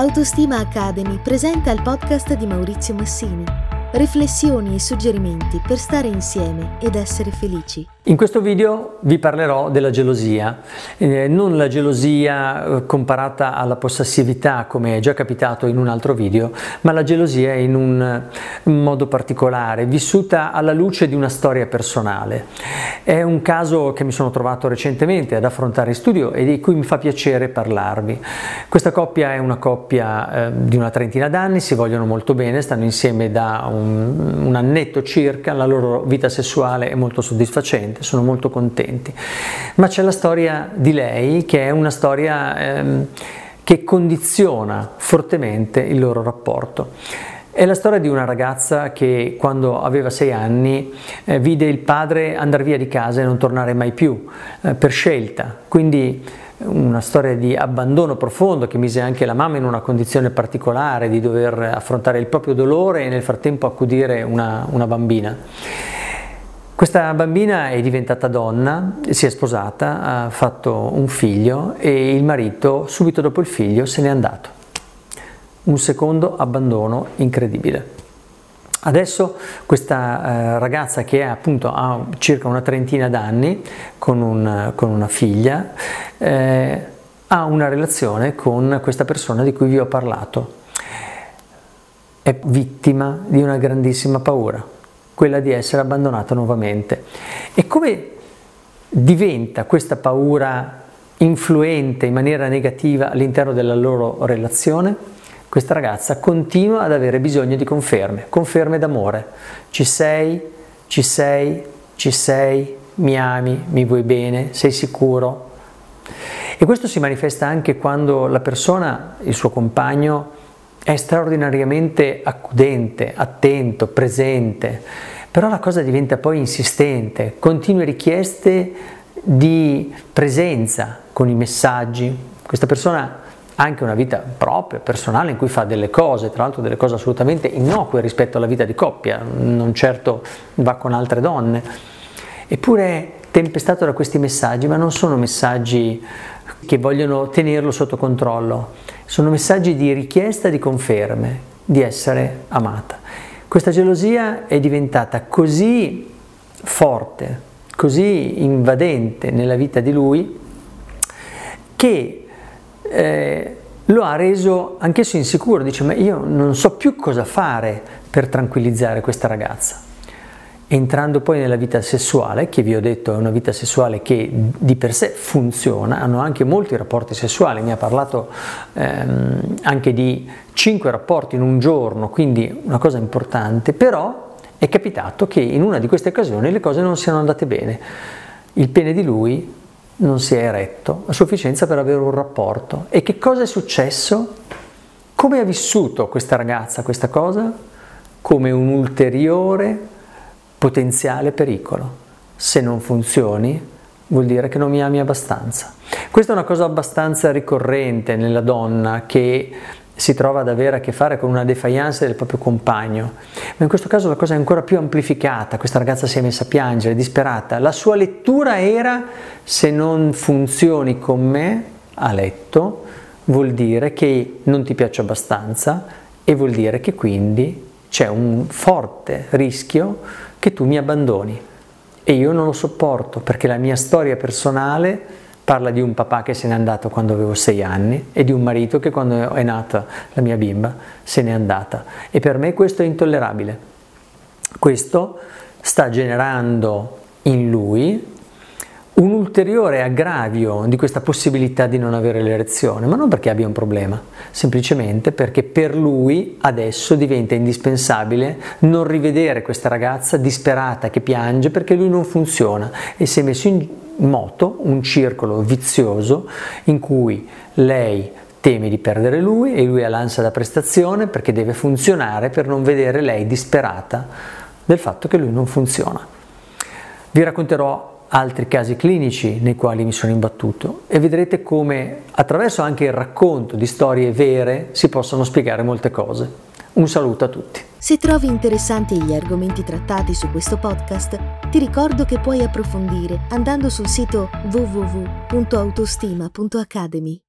Autostima Academy presenta il podcast di Maurizio Massini. Riflessioni e suggerimenti per stare insieme ed essere felici. In questo video vi parlerò della gelosia, eh, non la gelosia eh, comparata alla possessività come è già capitato in un altro video, ma la gelosia in un modo particolare, vissuta alla luce di una storia personale. È un caso che mi sono trovato recentemente ad affrontare in studio e di cui mi fa piacere parlarvi. Questa coppia è una coppia eh, di una trentina d'anni, si vogliono molto bene, stanno insieme da un, un annetto circa, la loro vita sessuale è molto soddisfacente contente, sono molto contenti. Ma c'è la storia di lei che è una storia ehm, che condiziona fortemente il loro rapporto. È la storia di una ragazza che quando aveva sei anni eh, vide il padre andare via di casa e non tornare mai più, eh, per scelta. Quindi una storia di abbandono profondo che mise anche la mamma in una condizione particolare di dover affrontare il proprio dolore e nel frattempo accudire una, una bambina. Questa bambina è diventata donna, si è sposata, ha fatto un figlio e il marito subito dopo il figlio se n'è andato. Un secondo abbandono incredibile. Adesso questa eh, ragazza che appunto ha circa una trentina d'anni con, un, con una figlia eh, ha una relazione con questa persona di cui vi ho parlato. È vittima di una grandissima paura quella di essere abbandonata nuovamente. E come diventa questa paura influente in maniera negativa all'interno della loro relazione? Questa ragazza continua ad avere bisogno di conferme, conferme d'amore. Ci sei, ci sei, ci sei, mi ami, mi vuoi bene, sei sicuro. E questo si manifesta anche quando la persona, il suo compagno, è straordinariamente accudente, attento, presente, però la cosa diventa poi insistente, continue richieste di presenza con i messaggi. Questa persona ha anche una vita propria, personale, in cui fa delle cose, tra l'altro delle cose assolutamente innocue rispetto alla vita di coppia, non certo va con altre donne. Eppure è tempestato da questi messaggi, ma non sono messaggi che vogliono tenerlo sotto controllo, sono messaggi di richiesta di conferme, di essere amata. Questa gelosia è diventata così forte, così invadente nella vita di lui, che eh, lo ha reso anch'esso insicuro, dice ma io non so più cosa fare per tranquillizzare questa ragazza. Entrando poi nella vita sessuale, che vi ho detto è una vita sessuale che di per sé funziona, hanno anche molti rapporti sessuali, mi ha parlato ehm, anche di cinque rapporti in un giorno, quindi una cosa importante, però è capitato che in una di queste occasioni le cose non siano andate bene. Il pene di lui non si è eretto a sufficienza per avere un rapporto. E che cosa è successo? Come ha vissuto questa ragazza questa cosa? Come un ulteriore potenziale pericolo. Se non funzioni, vuol dire che non mi ami abbastanza. Questa è una cosa abbastanza ricorrente nella donna che si trova ad avere a che fare con una defiance del proprio compagno. Ma in questo caso la cosa è ancora più amplificata, questa ragazza si è messa a piangere, disperata. La sua lettura era se non funzioni con me a letto, vuol dire che non ti piaccio abbastanza e vuol dire che quindi c'è un forte rischio che tu mi abbandoni. E io non lo sopporto perché la mia storia personale parla di un papà che se n'è andato quando avevo sei anni e di un marito che quando è nata la mia bimba se n'è andata. E per me questo è intollerabile. Questo sta generando in lui un ulteriore aggravio di questa possibilità di non avere l'erezione, ma non perché abbia un problema, semplicemente perché per lui adesso diventa indispensabile non rivedere questa ragazza disperata che piange perché lui non funziona e si è messo in moto un circolo vizioso in cui lei teme di perdere lui e lui ha l'ansia da prestazione perché deve funzionare per non vedere lei disperata del fatto che lui non funziona. Vi racconterò altri casi clinici nei quali mi sono imbattuto e vedrete come attraverso anche il racconto di storie vere si possono spiegare molte cose. Un saluto a tutti. Se trovi interessanti gli argomenti trattati su questo podcast, ti ricordo che puoi approfondire andando sul sito www.autostima.academy.